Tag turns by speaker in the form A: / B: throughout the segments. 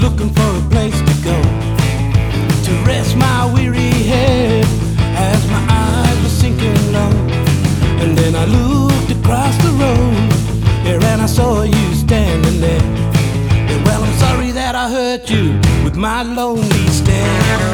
A: looking for a place to go to rest my weary head as my eyes were sinking low. And then I looked across the road there and I saw you standing there. And well, I'm sorry that I hurt you with my lonely stare.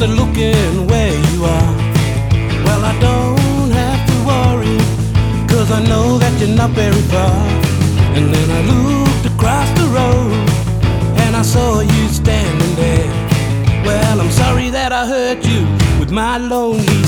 A: To looking where you are. Well, I don't have to worry, cause I know that you're not very far. And then I looked across the road and I saw you standing there. Well, I'm sorry that I hurt you with my lonely